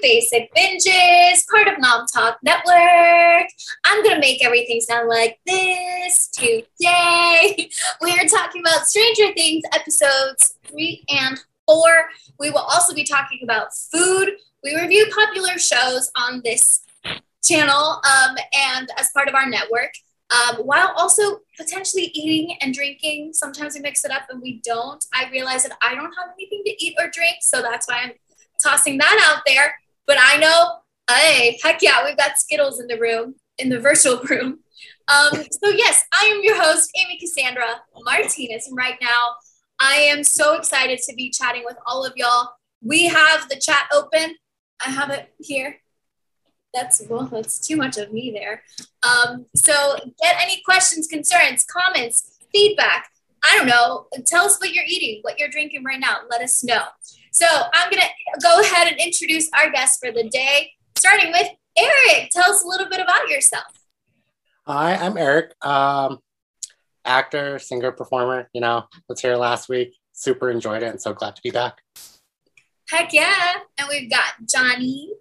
Basic Binges, part of Nom Talk Network. I'm going to make everything sound like this today. We are talking about Stranger Things episodes three and four. We will also be talking about food. We review popular shows on this channel um, and as part of our network. Um, while also potentially eating and drinking. Sometimes we mix it up and we don't. I realize that I don't have anything to eat or drink, so that's why I'm tossing that out there. But I know, hey, heck yeah, we've got Skittles in the room, in the virtual room. Um, so, yes, I am your host, Amy Cassandra Martinez. And right now, I am so excited to be chatting with all of y'all. We have the chat open. I have it here that's well, that's too much of me there. Um, so get any questions, concerns, comments, feedback. I don't know. Tell us what you're eating, what you're drinking right now. Let us know. So I'm gonna go ahead and introduce our guest for the day, starting with Erric. Tell us a little bit about yourself. Hi, I'm Erric. Um, actor, singer, performer. You know, was here last week. Super enjoyed it, and so glad to be back. Heck yeah! And we've got Johnny.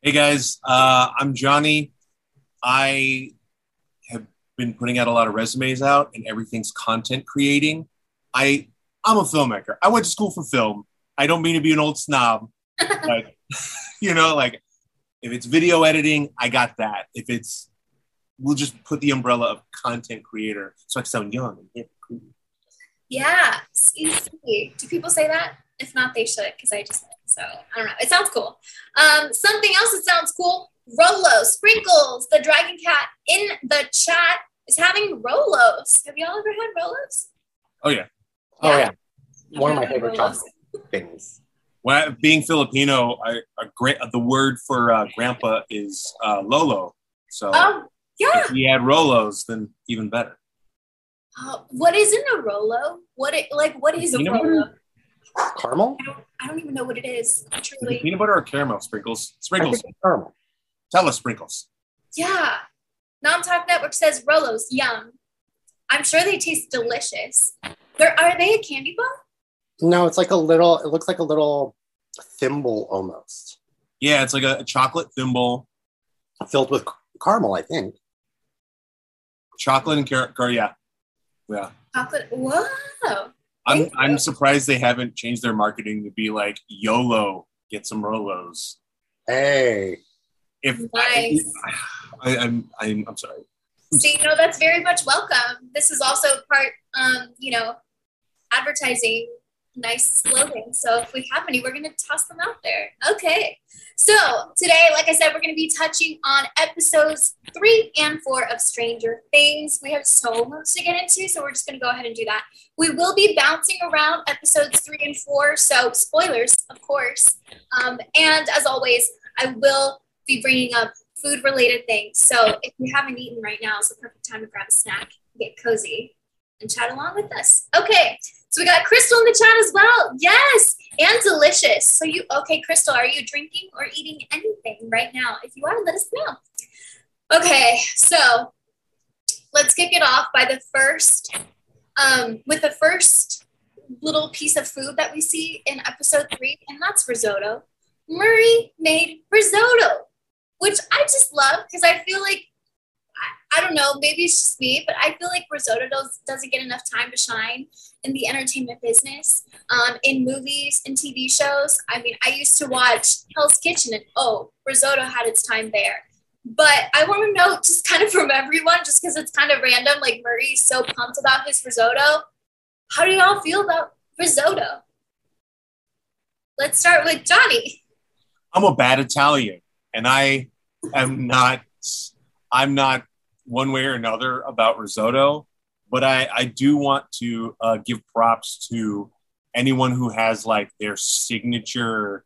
Hey guys, uh, I'm Johnny. I have been putting out a lot of resumes out, and everything's content creating. I I'm a filmmaker. I went to school for film. I don't mean to be an old snob, but you know, like if it's video editing, I got that. If it's we'll just put the umbrella of content creator, so I sound young and hip. Cool. Yeah. Do people say that? If not, they should, because I just so I don't know. It sounds cool. Um, something else that sounds cool Rolo, Sprinkles, the Dragon Cat in the chat is having Rolos. Have y'all ever had Rolos? Oh, yeah. Oh, yeah. One of my favorite chocolate things. When, being Filipino, I, a great, the word for uh, grandpa is uh, Lolo. So oh, yeah. if he had Rolos, then even better. Uh, what is in a Rolo? What it, like? What is a Rolo? Caramel? I don't, I don't even know what it is. Truly. Is peanut butter or caramel sprinkles? Sprinkles. Caramel. Tell us sprinkles. Yeah. Nom Talk Network says Rolos, yum. I'm sure they taste delicious. They're, they a candy bar? No, it's like a little, it looks like a little thimble almost. Yeah, it's like a, a chocolate thimble. Filled with caramel, I think. Chocolate and carrot, car- yeah. Yeah. Chocolate. Whoa. I'm I'm surprised they haven't changed their marketing to be like YOLO, get some Rolos. Hey. If nice. I, I, I'm I'm I'm sorry. See, no, that's very much welcome. This is also part, um, you know, advertising nice slogan. So if we have any, we're going to toss them out there. Okay. So today, like I said, we're going to be touching on episodes three and four of Stranger Things. We have so much to get into, so we're just going to go ahead and do that. We will be bouncing around episodes three and four, so spoilers, of course. Um, and as always, I will be bringing up food related things. So if you haven't eaten right now, it's the perfect time to grab a snack, get cozy, and chat along with us. Okay, so we got Crystal in the chat as well. Yes, and delicious. So you okay, Crystal? Are you drinking or eating anything right now? If you are, let us know. Okay, so let's kick it off by the first, um, with the first little piece of food that we see in episode three, and that's risotto. Murray made risotto, which I just love because I feel like I I, don't know, maybe it's just me, but I feel like risotto does, doesn't get enough time to shine in the entertainment business, um, in movies and TV shows. I mean, I used to watch Hell's Kitchen and oh, risotto had its time there. But I want to know just kind of from everyone, just because it's kind of random, like Murray's so pumped about his risotto. How do y'all feel about risotto? Let's start with Johnny. I'm a bad Italian, and I am not. I'm not one way or another about risotto, but I, I do want to uh, give props to anyone who has like their signature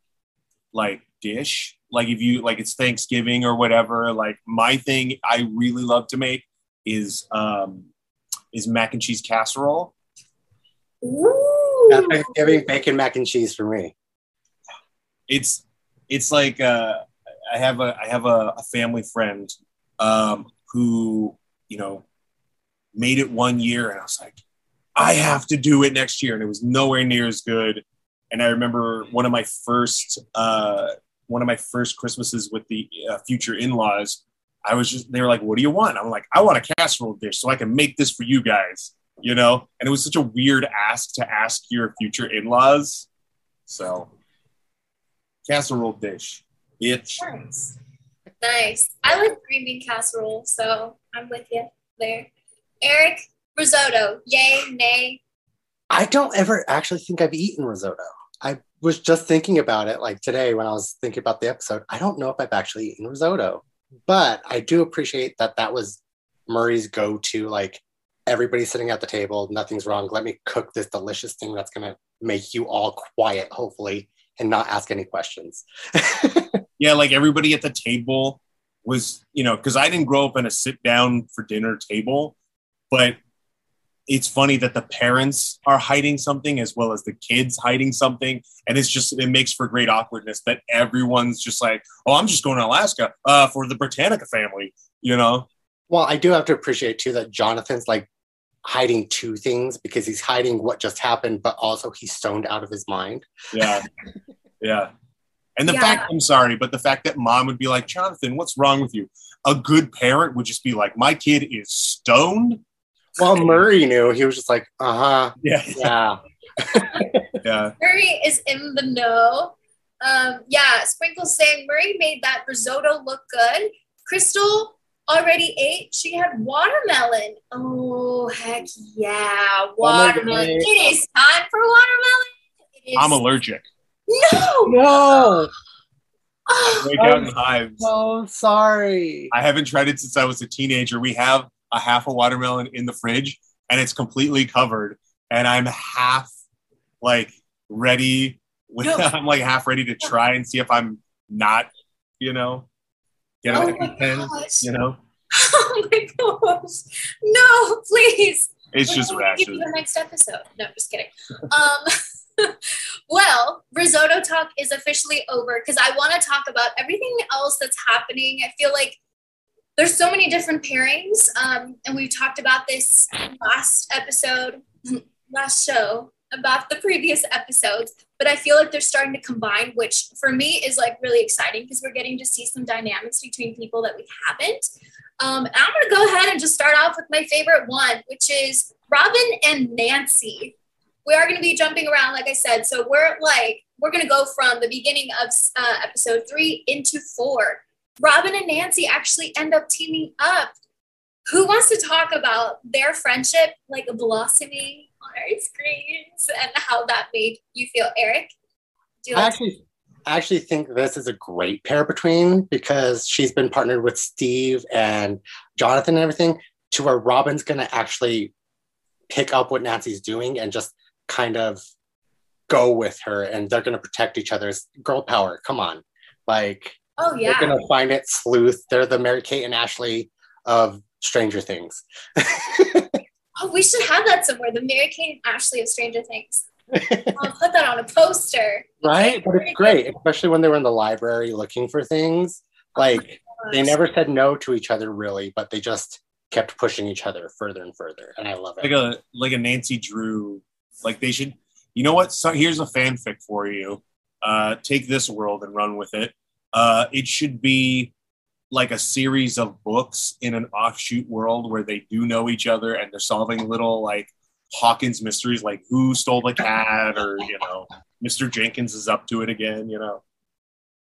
like dish. Like if you like it's Thanksgiving or whatever. Like my thing I really love to make is um is mac and cheese casserole. Ooh. Thanksgiving bacon mac and cheese for me. It's it's like uh I have a I have a, a family friend um who, you know, made it one year and I was like, I have to do it next year. And it was nowhere near as good. And I remember one of my first uh, one of my first Christmases with the uh, future in-laws, I was just they were like, "What do you want?" I'm like, "I want a casserole dish so I can make this for you guys." You know, and it was such a weird ask to ask your future in-laws. So, casserole dish, bitch. Nice. Nice. I like green bean casserole, so I'm with you there. Erric, risotto, yay, nay. I don't ever actually think I've eaten risotto. I was just thinking about it like today when I was thinking about the episode. I don't know if I've actually eaten risotto, but I do appreciate that that was Murray's go to. Like everybody's sitting at the table, nothing's wrong. Let me cook this delicious thing that's going to make you all quiet, hopefully, and not ask any questions. yeah, like everybody at the table was, you know, because I didn't grow up in a sit down for dinner table, but it's funny that the parents are hiding something as well as the kids hiding something and it's just it makes for great awkwardness that everyone's just like oh i'm just going to alaska uh, for the britannica family you know? Well i do have to appreciate too that jonathan's like hiding two things because he's hiding what just happened but also he's stoned out of his mind. Yeah. Yeah and the Yeah. fact i'm sorry but the fact that mom would be like jonathan what's wrong with you a good parent would just be like my kid is stoned well murray knew he was just like uh-huh yeah yeah yeah Murray is in the know. Um, yeah, Sprinkle's saying Murray made that risotto look good. Crystal already ate. She had watermelon. Oh, heck yeah. Watermelon. goodness. It is time for watermelon. It is. i'm allergic No. no Oh, break out in hives so sorry I haven't tried it since I was a teenager. We have a half a watermelon in the fridge and it's completely covered. And I'm half like ready. With, No. I'm like half ready to try and see if I'm not, you know, get oh an my EpiPen, gosh. you know? Oh my gosh. No, please. It's We're just gonna give you the next episode. No, just kidding. Um, well, risotto talk is officially over because I want to talk about everything else that's happening. I feel like there's so many different pairings, um, and we've talked about this last episode, last show about the previous episodes. But I feel like they're starting to combine, which for me is like really exciting because we're getting to see some dynamics between people that we haven't. Um, and I'm going to go ahead and just start off with my favorite one, which is Robin and Nancy. We are going to be jumping around, like I said. So we're like, we're going to go from the beginning of uh, episode three into four. Robin and Nancy actually end up teaming up. Who wants to talk about their friendship like blossoming on our screens and how that made you feel, Erric? Do you I like actually I actually think this is a great pair between because she's been partnered with Steve and Jonathan and everything to where Robin's gonna actually pick up what Nancy's doing and just kind of go with her and they're gonna protect each other's girl power. Come on. Like oh, yeah. they're gonna find it sleuth. They're the Mary Kate and Ashley of Stranger Things. Oh, we should have that somewhere. The Mary Kate and Ashley of Stranger Things. I'll put that on a poster. right? But it's great, especially when they were in the library looking for things. Oh like they never said no to each other really, but they just kept pushing each other further and further. And I love it. Like a like a Nancy Drew. Like they should you know what? So here's a fanfic for you. Uh take this world and run with it. Uh it should be like a series of books in an offshoot world where they do know each other and they're solving little like Hawkins mysteries like who stole the cat or you know Mr. Jenkins is up to it again, you know.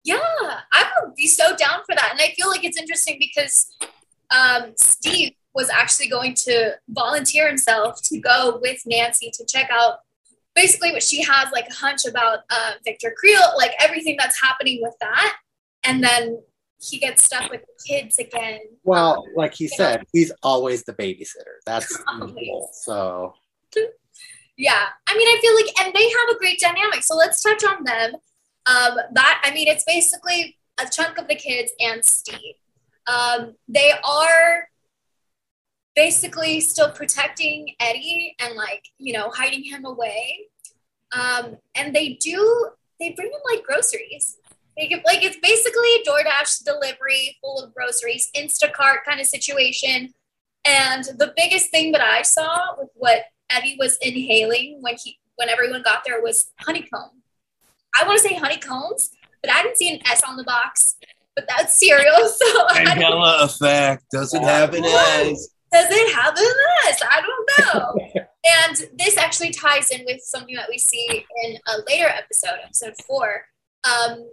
Yeah, I would be so down for that. And I feel like it's interesting because um, Steve was actually going to volunteer himself to go with Nancy to check out basically what she has like a hunch about uh, Victor Creel, like everything that's happening with that. And then he gets stuck with the kids again. Well, like he said, he's always the babysitter. That's usual. So Yeah, I mean, I feel like, and they have a great dynamic. So let's touch on them. Um, that I mean, it's basically a chunk of the kids and Steve. Um, they are basically still protecting Eddie and like you know hiding him away. Um, and they do they bring him like groceries. They give, like it's basically DoorDash delivery full of groceries, Instacart kind of situation. And the biggest thing that I saw with what Eddie was inhaling when he when everyone got there was honeycomb. I want to say honeycombs, but I didn't see an S on the box. But that's cereal, so Mandela effect doesn't have an S. does it have an S? I don't know. and this actually ties in with something that we see in a later episode, episode four. Um,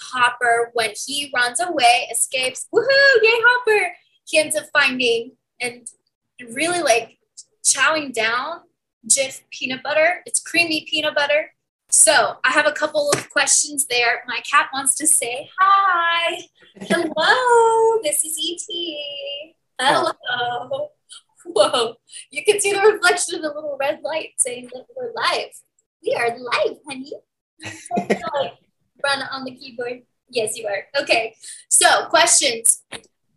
Hopper, when he runs away, escapes, woohoo, yay, Hopper! He ends up finding and really like chowing down Jif peanut butter. It's creamy peanut butter. So I have a couple of questions there. My cat wants to say hi. Hello, this is ET. Hello. Whoa. You can see the reflection of the little red light saying that we're live. We are live, honey. Run on the keyboard. Yes, you are. Okay. So, questions.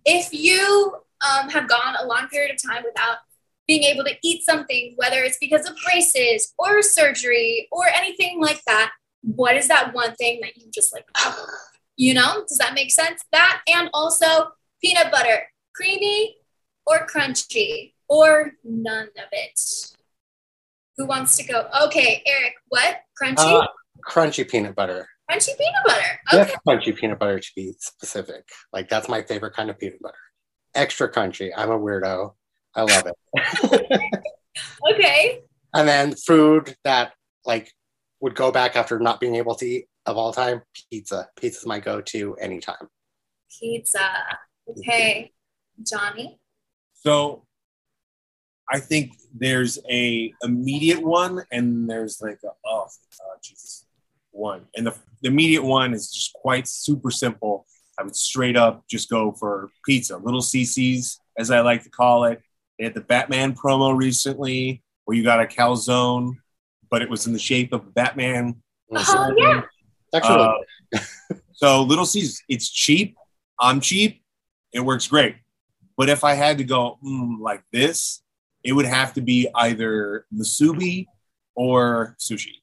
If you um, have gone a long period of time without being able to eat something, whether it's because of braces or surgery or anything like that, what is that one thing that you just like? You know, does that make sense? That and also peanut butter, creamy or crunchy or none of it. Who wants to go? Okay, Erric, what? Crunchy? Uh, crunchy peanut butter. crunchy peanut butter. Okay. crunchy peanut butter to be specific. Like that's my favorite kind of peanut butter. Extra crunchy. I'm a weirdo. I love it. Okay. and then food that like would go back after not being able to eat of all time. Pizza. Pizza's my go-to anytime. Pizza. Okay. Johnny. So I think there's a immediate one and there's like a oh uh, Jesus one. And the, the immediate one is just quite super simple. I would straight up just go for pizza, little CC's as I like to call it. They had the Batman promo recently where you got a calzone, but it was in the shape of Batman. Oh, yeah. Actually, Uh, so Little C's, it's cheap. I'm cheap. It works great. But if I had to go mm, like this, it would have to be either musubi or sushi.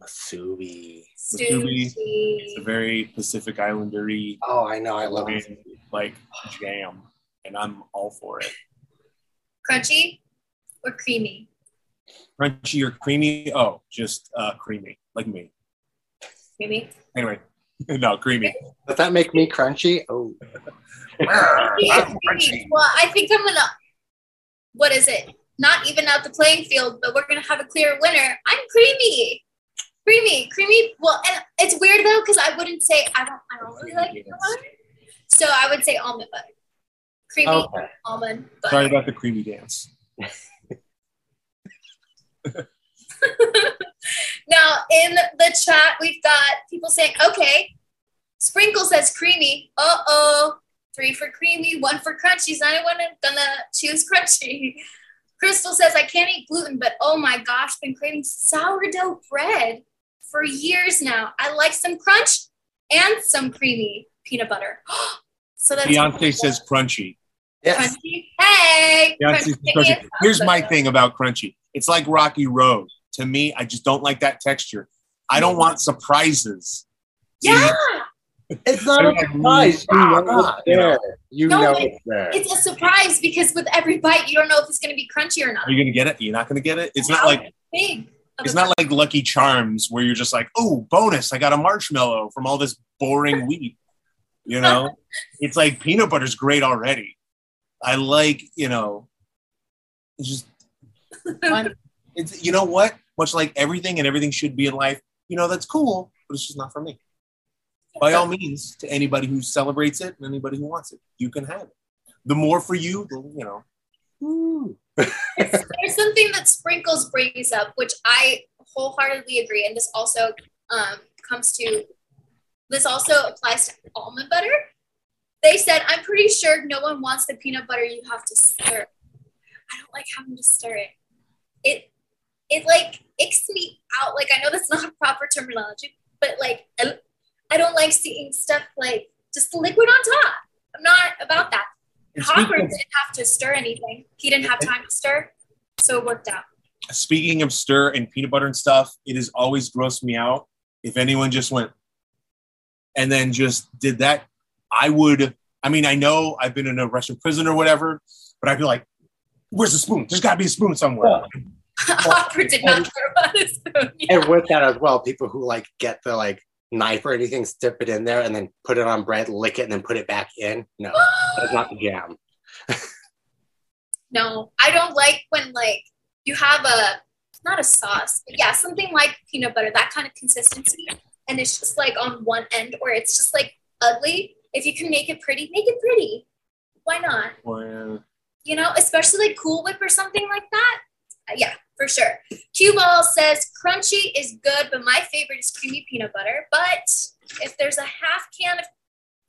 Masubi. Masubi. It's a very Pacific Islandery Oh, I know. I love it. like jam, and I'm all for it. Crunchy or creamy? Crunchy or creamy? Oh, just uh, creamy, like me. Creamy. Anyway, no creamy. Does that make me crunchy? Oh, Creamy, Well, I think I'm gonna. What is it? Not even out the playing field, but we're gonna have a clear winner. I'm creamy. Creamy, creamy. Well, and it's weird though because I wouldn't say I don't. I don't really like peanut butter, so I would say almond butter. Creamy okay. almond Sorry about the creamy dance. Now in the chat, we've got people saying, "Okay, Sprinkle says creamy. Uh oh, three for creamy, one for crunchy. Is anyone gonna choose crunchy?" Crystal says, "I can't eat gluten, but oh my gosh, been craving sourdough bread for years now. I like some crunch and some creamy peanut butter." so that's Beyonce says crunchy. Yes. crunchy. Hey, crunchy crunchy. Here's my thing about crunchy. It's like Rocky Road. To me, I just don't like that texture. I don't want surprises. Yeah. It's not a surprise. You know ah, it's you know. there. You No, know it- it's there. It's a surprise because with every bite, you don't know if it's going to be crunchy or not. Are you gonna get it? You're not gonna get it. It's not like big. it's not like Lucky Charms where you're just like, oh, bonus! I got a marshmallow from all this boring wheat. You know, it's like peanut butter's great already. I like, you know, it's just it's you know what? Much like everything and everything should be in life, you know, that's cool, but it's just not for me. By all means, to anybody who celebrates it and anybody who wants it, you can have it. The more for you, the, you know. Ooh. There's something that Sprinkles brings up, which I wholeheartedly agree, and this also um, comes to this also applies to almond butter. They said, "I'm pretty sure no one wants the peanut butter you have to stir." I don't like having to stir it. It it like icks me out. Like I know that's not proper terminology, but like I, I don't like seeing stuff like just liquid on top. I'm not about that. And Hopper didn't have to stir anything. He didn't have time to stir, so it worked out. speaking of stir and peanut butter and stuff, it has always grossed me out if anyone just went and then just did that. I would, I mean, I know I've been in a Russian prison or whatever, but I'd be like, where's the spoon? There's got to be a spoon somewhere. Hopper did not care about his spoon. Yeah. And with that as well, people who like get the like knife or anything, dip it in there, and then put it on bread, lick it, and then put it back in. No, that's not the jam. no, I don't like when like you have a not a sauce, but yeah, something like peanut butter, that kind of consistency, and it's just like on one end, or it's just like ugly. If you can make it pretty, make it pretty. Why not? Well, You know, especially like Cool Whip or something like that. Yeah, for sure. Cue Ball says crunchy is good, but my favorite is creamy peanut butter. But if there's a half can of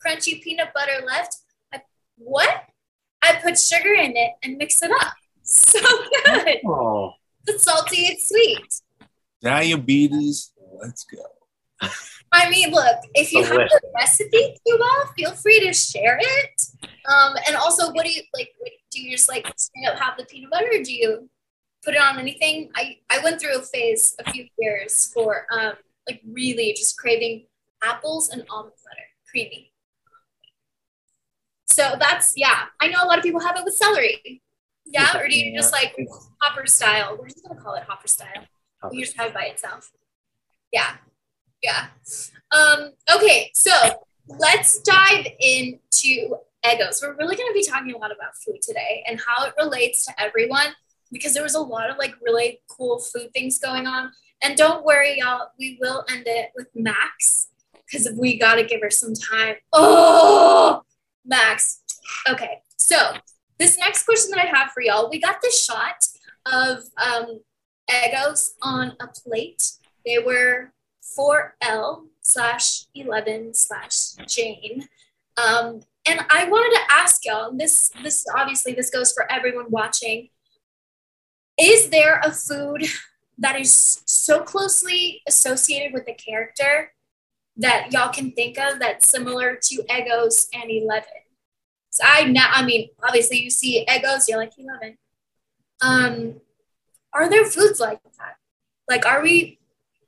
crunchy peanut butter left, I, what? I put sugar in it and mix it up. So good. Oh, It's salty, it's sweet. diabetes. Let's go. I mean, look, if you have Delicious. the recipe, Cue Ball, feel free to share it. Um, and also, what do you like? What, do you just like straight up have the peanut butter, or do you put it on anything? I I went through a phase a few years for um like really just craving apples and almond butter, creamy. So that's yeah. I know a lot of people have it with celery. Yeah, or do you just like hopper style? We're just gonna call it hopper style. You just have it by itself. Yeah. Yeah. Um, okay, so let's dive into Eggos. We're really going to be talking a lot about food today and how it relates to everyone because there was a lot of like really cool food things going on. And don't worry, y'all, we will end it with Max because we got to give her some time. Oh, Max. Okay, so this next question that I have for y'all, we got this shot of um, Eggos on a plate. They were 4L slash 11 slash Jane. Um, and I wanted to ask y'all, this, this obviously this goes for everyone watching. Is there a food that is so closely associated with the character that y'all can think of that's similar to Eggos and Eleven? So I now, I mean, obviously you see Eggos, you're like Eleven. Um, are there foods like that? Like, are we?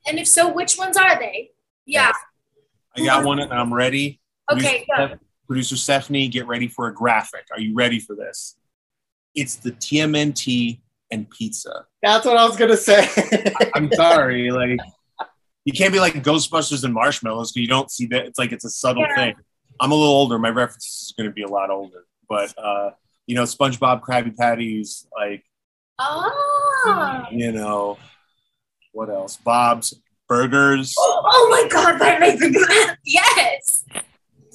And if so, which ones are they? Yeah. I got one and I'm ready. Okay. Producer, Go. Producer Stephanie, get ready for a graphic. Are you ready for this? It's the TMNT and pizza. that's what I was gonna say. I'm sorry, like you can't be like Ghostbusters and marshmallows because you don't see that. It's like it's a subtle Yeah. thing. I'm a little older. My reference is going to be a lot older, but uh, you know, SpongeBob, Krabby Patties, like Oh. you know, what else? Bob's Burgers, Oh, oh my God! Why did I think of that? Yes. like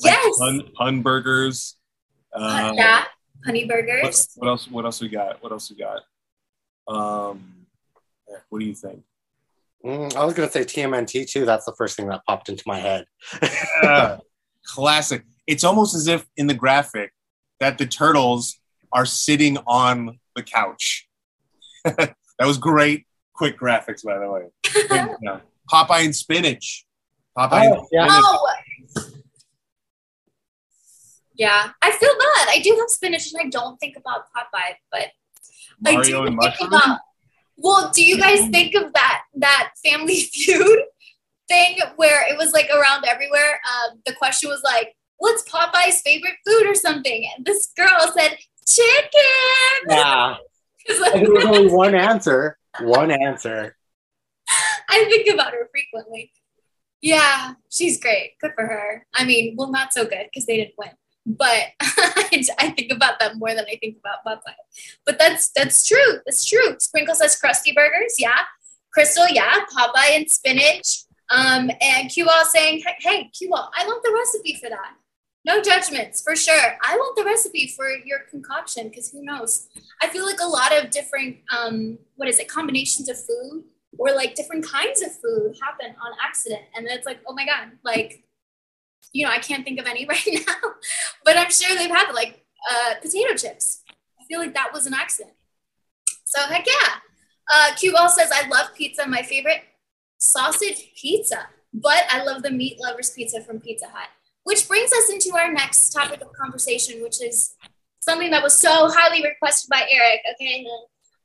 Yes. Pun, pun Burgers. Uh, that honey what, burgers. what else? What else we got? What else we got? Um, what do you think? Mm, I was gonna say TMNT too. That's the first thing that popped into my head. Yeah, classic. It's almost as if in the graphic that the turtles are sitting on the couch. that was great. Quick graphics, by the way. Yeah. Popeye and spinach. Popeye Oh, and yeah. spinach. Oh. Yeah, I feel bad. I do have spinach, and I don't think about Popeye, but I do Mario and think mushroom. about. Well, do you guys think of that that Family Feud thing where it was like around everywhere? Um, the question was like, "What's Popeye's favorite food?" or something, and this girl said, "Chicken." Yeah, like, there was only one answer. One answer. I think about her frequently. Yeah, she's great. Good for her. I mean, well, not so good because they didn't win. But I think about that more than I think about Popeye. But that's that's true. That's true. Sprinkle says crusty burgers. Yeah. Crystal. Yeah. Popeye and spinach. Um, and Cue Ball saying, hey, hey I want the recipe for that. No judgments, for sure. I want the recipe for your concoction because who knows? I feel like a lot of different, um, what is it, combinations of food or like different kinds of food happen on accident. And it's like, oh my God, like, you know, I can't think of any right now, but I'm sure they've had like uh, potato chips. I feel like that was an accident. So heck yeah. Uh, Q Ball says, I love pizza. My favorite sausage pizza, but I love the meat lovers pizza from Pizza Hut. Which brings us into our next topic of conversation, which is something that was so highly requested by Erric. Okay,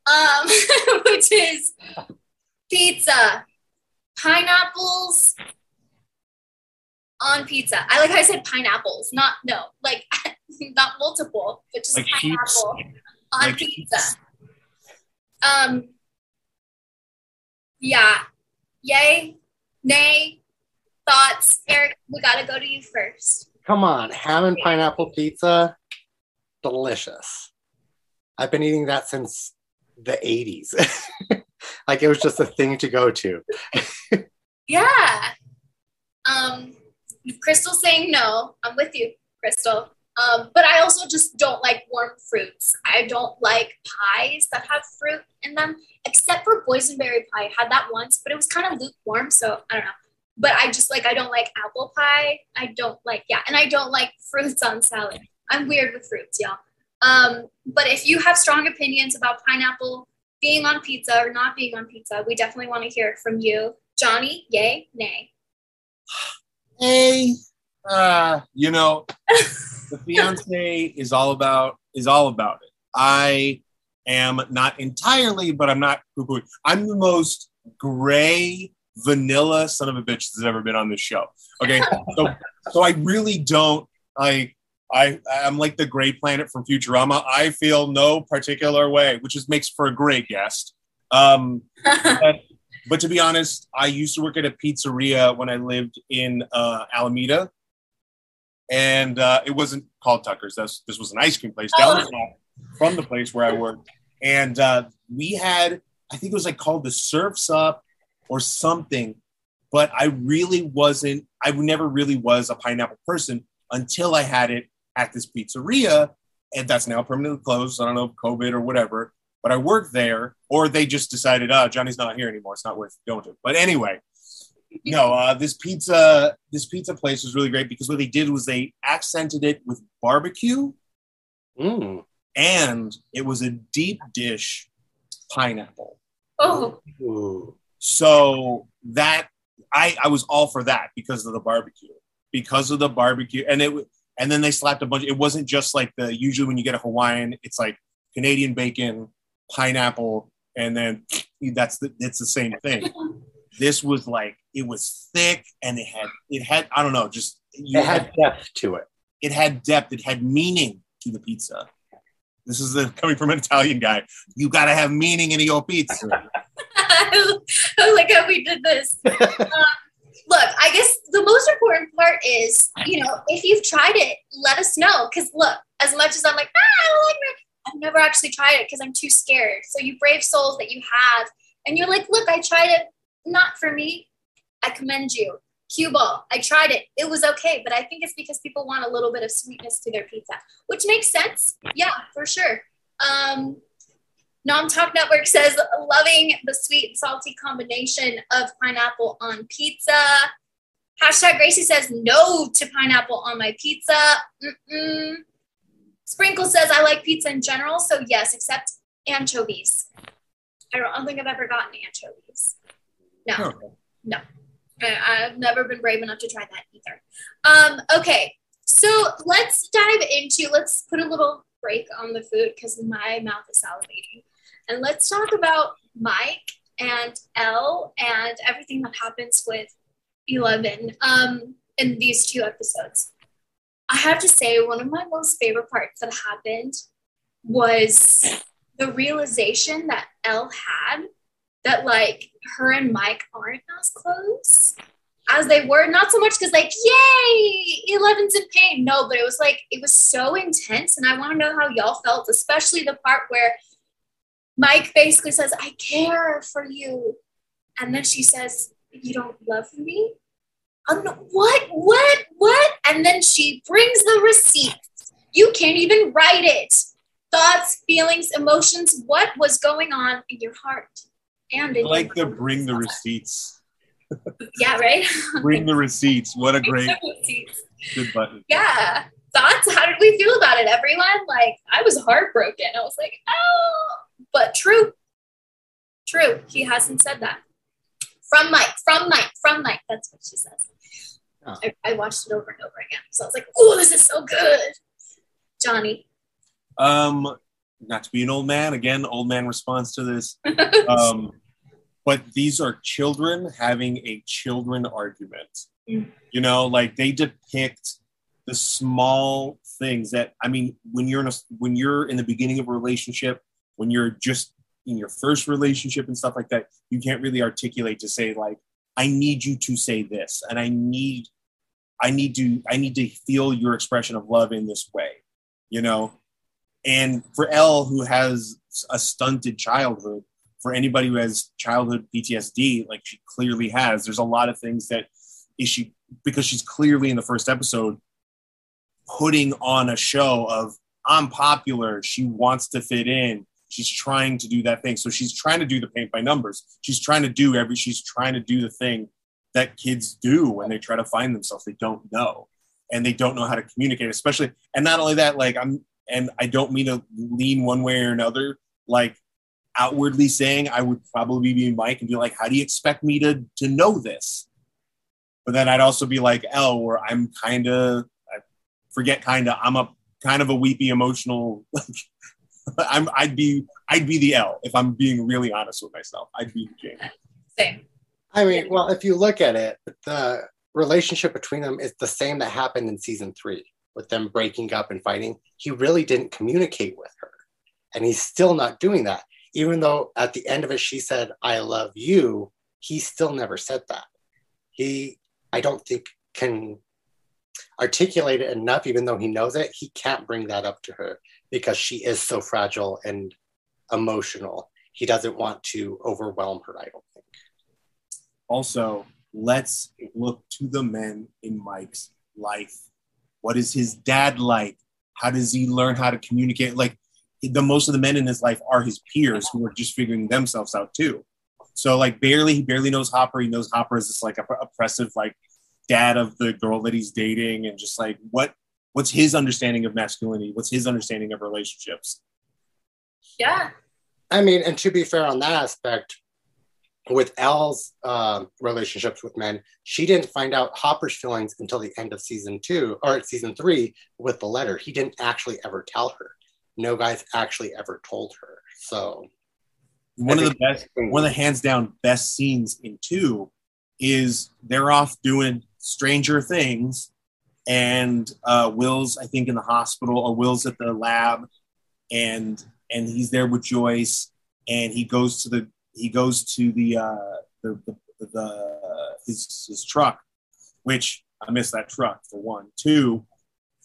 um, which is pizza, pineapples on pizza. I like how I said pineapples, not no, like not multiple, but just Like pineapple sheeps. on Like pizza. sheeps. Um, yeah, yay, nay, thoughts, Erric? We gotta go to you first. Come on, ham and pineapple pizza, delicious. I've been eating that since the 80s. like it was just a thing to go to. Yeah. Um, Crystal saying no. I'm with you, Crystal. Um, but I also just don't like warm fruits. I don't like pies that have fruit in them, except for boysenberry pie. I had that once, but it was kind of lukewarm, so I don't know. But I just like I don't like apple pie. I don't like yeah, and I don't like fruits on salad. I'm weird with fruits, y'all. Um, but if you have strong opinions about pineapple being on pizza or not being on pizza, we definitely want to hear from you. Johnny, yay, nay. Hey, uh, you know, the fiance is all about is all about it. I am not entirely, but I'm not. I'm the most gray vanilla son of a bitch that's ever been on this show. Okay, so so I really don't like. I I'm like the gray planet from Futurama. I feel no particular way, which is makes for a great guest. Um, but, but to be honest, I used to work at a pizzeria when I lived in uh, Alameda, and uh, it wasn't called Tucker's. This this was an ice cream place down block from the place where I worked, and uh, we had I think it was like called the Surfs Up or something. But I really wasn't. I never really was a pineapple person until I had it at this pizzeria, and that's now permanently closed. I don't know COVID or whatever. But I worked there, or they just decided, oh, Johnny's not here anymore. It's not worth going to. But anyway, no, uh, this pizza this pizza place was really great because what they did was they accented it with barbecue, Mm. and it was a deep dish pineapple. Oh, Ooh. So that I I was all for that because of the barbecue, because of the barbecue, and it and then they slapped a bunch. It wasn't just like the usually when you get a Hawaiian, it's like Canadian bacon, pineapple, and then that's the it's the same thing. This was like it was thick and it had it had I don't know just you It had depth to it. it had depth, it had meaning to the pizza. This is the, coming from an Italian guy. You got to have meaning in your pizza. I like how we did this. Um, look, I guess the most important part is, you know, if you've tried it, let us know. Because look, as much as I'm like, ah, I don't like it, I've never actually tried it because I'm too scared. So you brave souls that you have, and you're like, look, I tried it, not for me. I commend you. Cue ball. I tried it. It was okay, but I think it's because people want a little bit of sweetness to their pizza, which makes sense. Yeah, for sure. Um, Nom Talk Network says loving the sweet and salty combination of pineapple on pizza. Hashtag Gracie says no to pineapple on my pizza. Mm-mm. Sprinkle says I like pizza in general, so yes, except anchovies. I don't, think I've ever gotten anchovies. No. I, I've never been brave enough to try that either. Um, okay, so let's dive into, let's put a little break on the food because my mouth is salivating. And let's talk about Mike and Elle and everything that happens with Eleven um, in these two episodes. I have to say, one of my most favorite parts that happened was the realization that Elle had that like her and Mike aren't as close as they were. Not so much because like, yay, Eleven's in pain. No, but it was like it was so intense, and I want to know how y'all felt, especially the part where Mike basically says, "I care for you," and then she says, "You don't love me." Um, what? What? What? And then she brings the receipts. You can't even write it. Thoughts, feelings, emotions. What was going on in your heart and in like the bring the receipts. yeah, right. Bring the receipts. What a great Receipts. good button. yeah. Thoughts? How did we feel about it, everyone? Like, I was heartbroken. I was like, oh, but true. True. He hasn't said that. From Mike, from Mike, from Mike. That's what she says. Oh. I, I watched it over and over again. So I was like, oh, this is so good. Johnny. Um, not to be an old man again. Old man response to this. Um, but these are children having a children argument. Mm. You know, like they depict the small things that I mean, when you're in a when you're in the beginning of a relationship, when you're just in your first relationship and stuff like that, you can't really articulate to say like, I need you to say this, and I need, I need to, I need to feel your expression of love in this way, you know. And for Elle, who has a stunted childhood, for anybody who has childhood PTSD, like she clearly has, there's a lot of things that is she because she's clearly in the first episode putting on a show of I'm popular. She wants to fit in. She's trying to do that thing. So she's trying to do the paint by numbers. She's trying to do every, she's trying to do the thing that kids do when they try to find themselves. They don't know and they don't know how to communicate, especially. And not only that, like I'm, and I don't mean to lean one way or another, like outwardly saying I would probably be Mike and be like, how do you expect me to, to know this? But then I'd also be like Elle, where I'm kind of, I forget kind of, I'm a kind of a weepy emotional like I'm I'd be I'd be the L if I'm being really honest with myself. I'd be the Jamie. Same. I mean, well, if you look at it, the relationship between them is the same that happened in season three with them breaking up and fighting. He really didn't communicate with her. And he's still not doing that. Even though at the end of it, she said, I love you, he still never said that. He, I don't think, can articulate it enough, even though he knows it. He can't bring that up to her because she is so fragile and emotional. He doesn't want to overwhelm her, I don't think. Also, let's look to the men in Mike's life. What is his dad like? How does he learn how to communicate? Like the most of the men in his life are his peers who are just figuring themselves out too. So like barely, he barely knows Hopper. He knows Hopper is this like oppressive, like dad of the girl that he's dating, and just like what what's his understanding of masculinity? What's his understanding of relationships? Yeah. I mean, and to be fair on that aspect, with Elle's uh, relationships with men, she didn't find out Hopper's feelings until the end of season two or season three with the letter. He didn't actually ever tell her. No guy's actually ever told her. So one of the best, one of the hands down best scenes in two is they're off doing Stranger Things and uh, Will's I think in the hospital or Will's at the lab, and and he's there with Joyce, and he goes to the he goes to the uh, the, the, the his his truck, which I miss that truck for one. Two,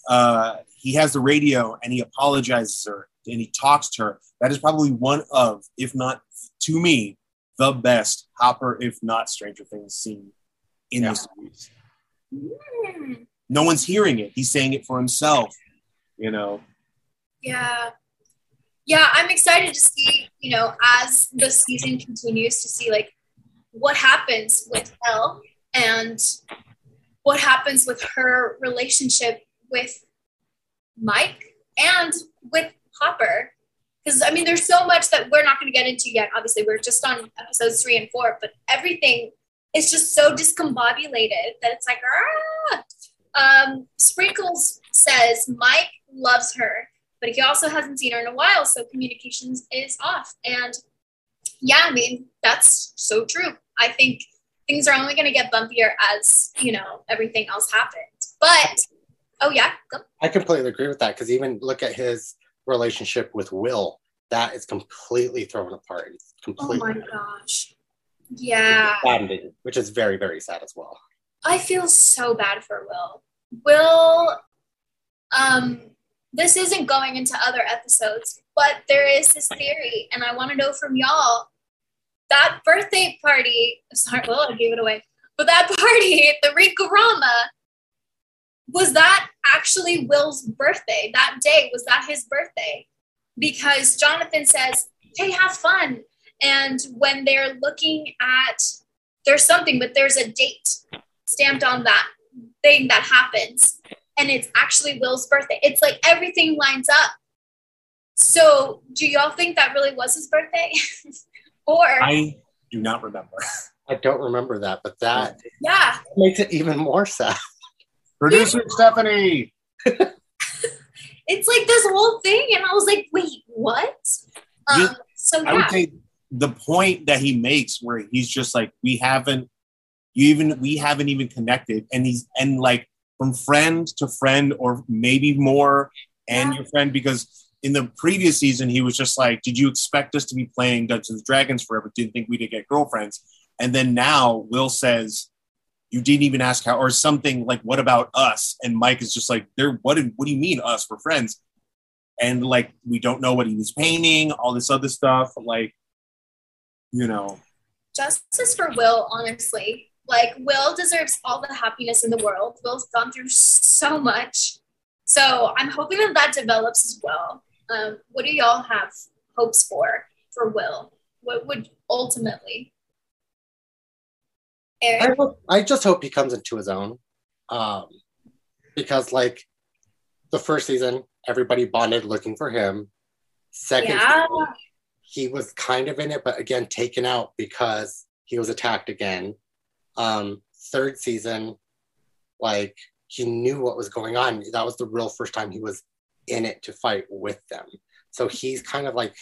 uh, he has the radio and he apologizes to her and he talks to her. That is probably one of, if not to me, the best Hopper, if not Stranger Things scene in yeah. the series. No one's hearing it. He's saying it for himself, you know. Yeah. Yeah, I'm excited to see, you know, as the season continues to see like what happens with Elle and what happens with her relationship with Mike and with Hopper. Because I mean, there's so much that we're not going to get into yet. Obviously, we're just on episodes three and four, but everything is just so discombobulated that it's like, ah, um, Sprinkles says Mike loves her, but he also hasn't seen her in a while, so communications is off. And yeah, I mean, that's so true. I think things are only going to get bumpier as, you know, everything else happens. But, oh, yeah, go. I completely agree with that because even look at his relationship with Will. That is completely thrown apart. completely. Oh my gosh. Yeah. Which is very, very sad as well. I feel so bad for Will. Will, um, this isn't going into other episodes, but there is this theory, and I want to know from y'all that birthday party. Sorry, well, I gave it away. But that party, the Rinkorama, was that actually Will's birthday? That day, was that his birthday? Because Jonathan says, hey, have fun. And when they're looking at, there's something, but there's a date stamped on that thing that happens. And it's actually Will's birthday. It's like everything lines up. So, do y'all think that really was his birthday? or I do not remember. I don't remember that, but that yeah makes it even more sad. Producer yeah. Stephanie. it's like this whole thing, and I was like, wait, what? Um, so yeah. I would say the point that he makes, where he's just like, we haven't you even we haven't even connected and he's and like from friend to friend or maybe more and yeah. your friend because in the previous season he was just like did you expect us to be playing dungeons and dragons forever didn't think we'd get girlfriends And then now Will says, "You didn't even ask how," or something like, "What about us?" And Mike is just like, "There, what? did- What do you mean us? We're friends." And like, we don't know what he was painting, all this other stuff. Like, you know, Justice for Will, honestly. Like, Will deserves all the happiness in the world. Will's gone through so much. So I'm hoping that that develops as well. Um, what do y'all have hopes for for Will? What would ultimately? I, hope, I just hope he comes into his own. Um, because, like, the first season, everybody bonded looking for him. Second, yeah, season, he was kind of in it, but again, taken out because he was attacked again. Um, third season, like, he knew what was going on. That was the real first time he was in it to fight with them. So he's kind of like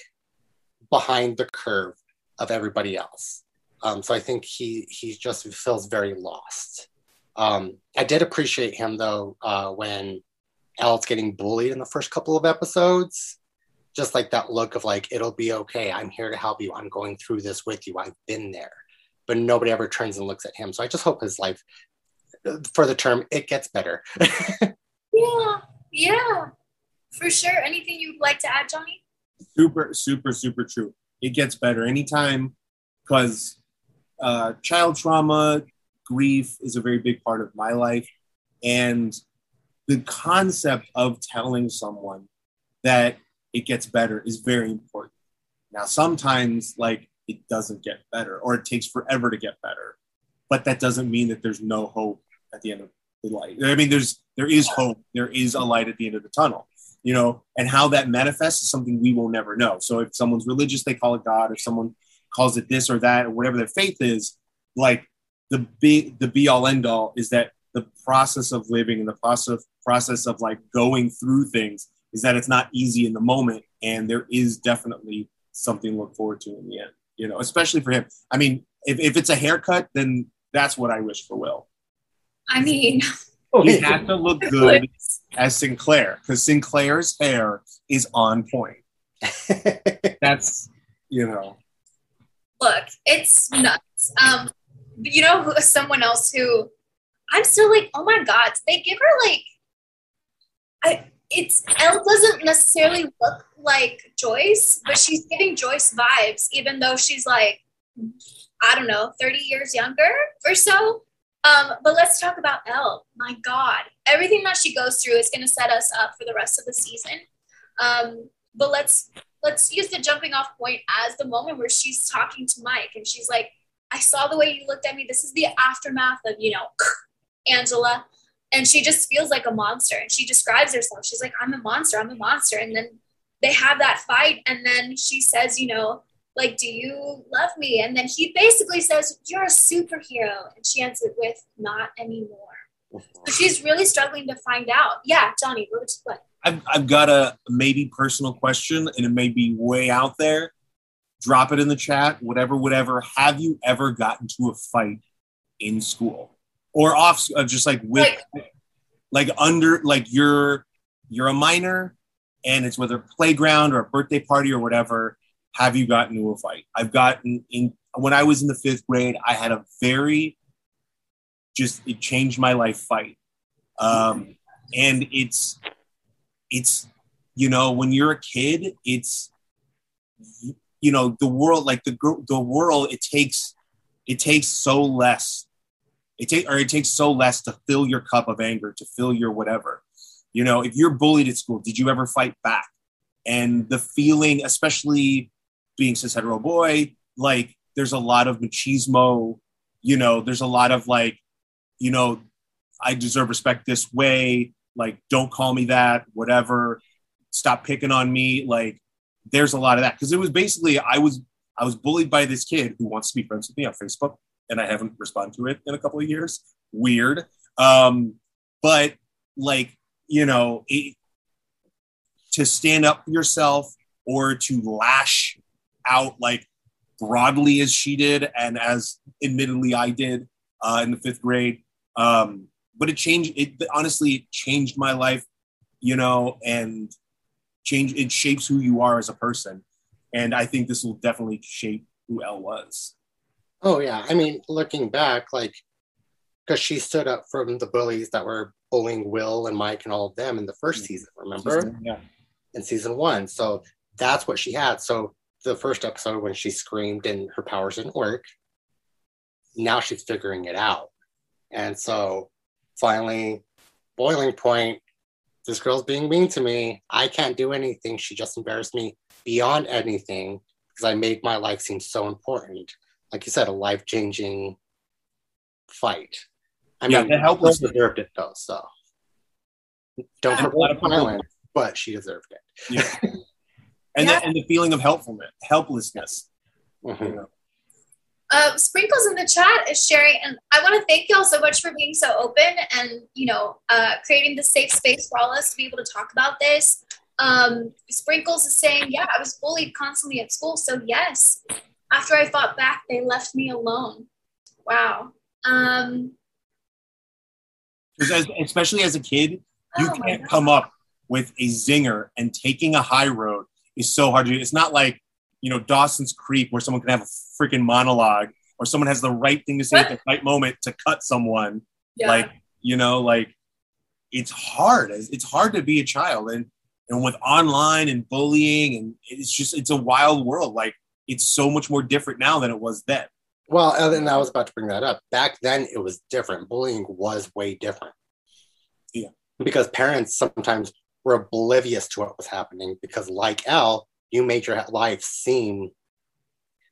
behind the curve of everybody else. Um, so I think he he just feels very lost. Um, I did appreciate him though uh, when El's getting bullied in the first couple of episodes. Just like that look of like it'll be okay. I'm here to help you. I'm going through this with you. I've been there, but nobody ever turns and looks at him. So I just hope his life, for the term, it gets better. yeah, yeah, for sure. Anything you'd like to add, Johnny? super, super, super true. It gets better anytime because uh, child trauma, grief is a very big part of my life. And the concept of telling someone that it gets better is very important. Now, sometimes, like, it doesn't get better or it takes forever to get better, but that doesn't mean that there's no hope at the end of the light. I mean, there's there is hope, there is a light at the end of the tunnel you know, and how that manifests is something we will never know. So if someone's religious, they call it God. If someone calls it this or that, or whatever their faith is, like the be the be all end all is that the process of living and the process process of like going through things is that it's not easy in the moment, and there is definitely something to look forward to in the end. You know, especially for him. I mean, if, if it's a haircut, then that's what I wish for Will. I mean, He has to look good as Sinclair because Sinclair's hair is on point. That's you know. look, it's nuts. Um, you know, someone else who I'm still like, oh my god, they give her like, I it's El doesn't necessarily look like Joyce, but she's giving Joyce vibes, even though she's like, I don't know, 30 years younger or so. Um, but let's talk about El. My God, everything that she goes through is going to set us up for the rest of the season. Um, but let's let's use the jumping off point as the moment where she's talking to Mike and she's like, I saw the way you looked at me. This is the aftermath of, you know, Angela. And she just feels like a monster. And she describes herself. She's like, I'm a monster. I'm a monster. And then they have that fight. And then she says, you know, like, do you love me? And then he basically says, You're a superhero. And she ends it with, Not anymore. So she's really struggling to find out. Yeah, Johnny, what? what? I've, I've got a maybe personal question, and it may be way out there. Drop it in the chat, whatever, whatever. Have you ever gotten to a fight in school or off, uh, just like with, Like- like under, like you're you're a minor, and it's whether playground or a birthday party or whatever. Have you gotten to a fight? I've gotten in when I was in the fifth grade. I had a very just it changed my life fight, um, and it's it's you know when you're a kid it's you know the world like the the world it takes it takes so less it take or it takes so less to fill your cup of anger to fill your whatever. You know if you're bullied at school did you ever fight back? And the feeling especially being cis hetero boy like there's a lot of machismo you know there's a lot of like you know i deserve respect this way like don't call me that whatever stop picking on me like there's a lot of that. Because it was basically i was i was bullied by this kid who wants to be friends with me on facebook and i haven't responded to it in a couple of years. Weird. Um but like you know it, to stand up for yourself or to lash out like broadly as she did and as admittedly i did uh, in the fifth grade um but it changed it honestly it changed my life you know and change it shapes who you are as a person. And i think this will definitely shape who El was Oh yeah, I mean, looking back, like because she stood up from the bullies that were bullying Will and Mike and all of them in the first mm-hmm. season. Remember? Yeah. in season one. So that's what she had. So the first episode when she screamed and her powers didn't work, now she's figuring it out. And so finally, boiling point, this girl's being mean to me. I can't do anything. She just embarrassed me beyond anything because I made my life seem so important. Like you said, a life changing fight. I Yeah, mean, the helpless- deserved it though. So don't Yeah, a lot promote of people- violence, but she deserved it. Yeah. And, Yeah. the, and the feeling of helpfulness, helplessness. Mhm. you know. Uh, Sprinkles in the chat is sharing, and I want to thank y'all so much for being so open and you know uh, creating the safe space for all us to be able to talk about this. Um, Sprinkles is saying, "Yeah, I was bullied constantly at school, so yes. After I fought back, they left me alone. Wow. Um, as, especially as a kid, you oh can't come up with a zinger and taking a high road is so hard to do. It's not like, you know, Dawson's Creek where someone can have a freaking monologue or someone has the right thing to say at the right moment to cut someone. Yeah. Like, you know, like it's hard. It's it's hard to be a child. And and with online and bullying and it's just it's a wild world. Like it's so much more different now than it was then. Well, and I was about to bring that up. Back then, it was different. Bullying was way different. Yeah. Because parents sometimes were oblivious to what was happening because, like Al, you made your life seem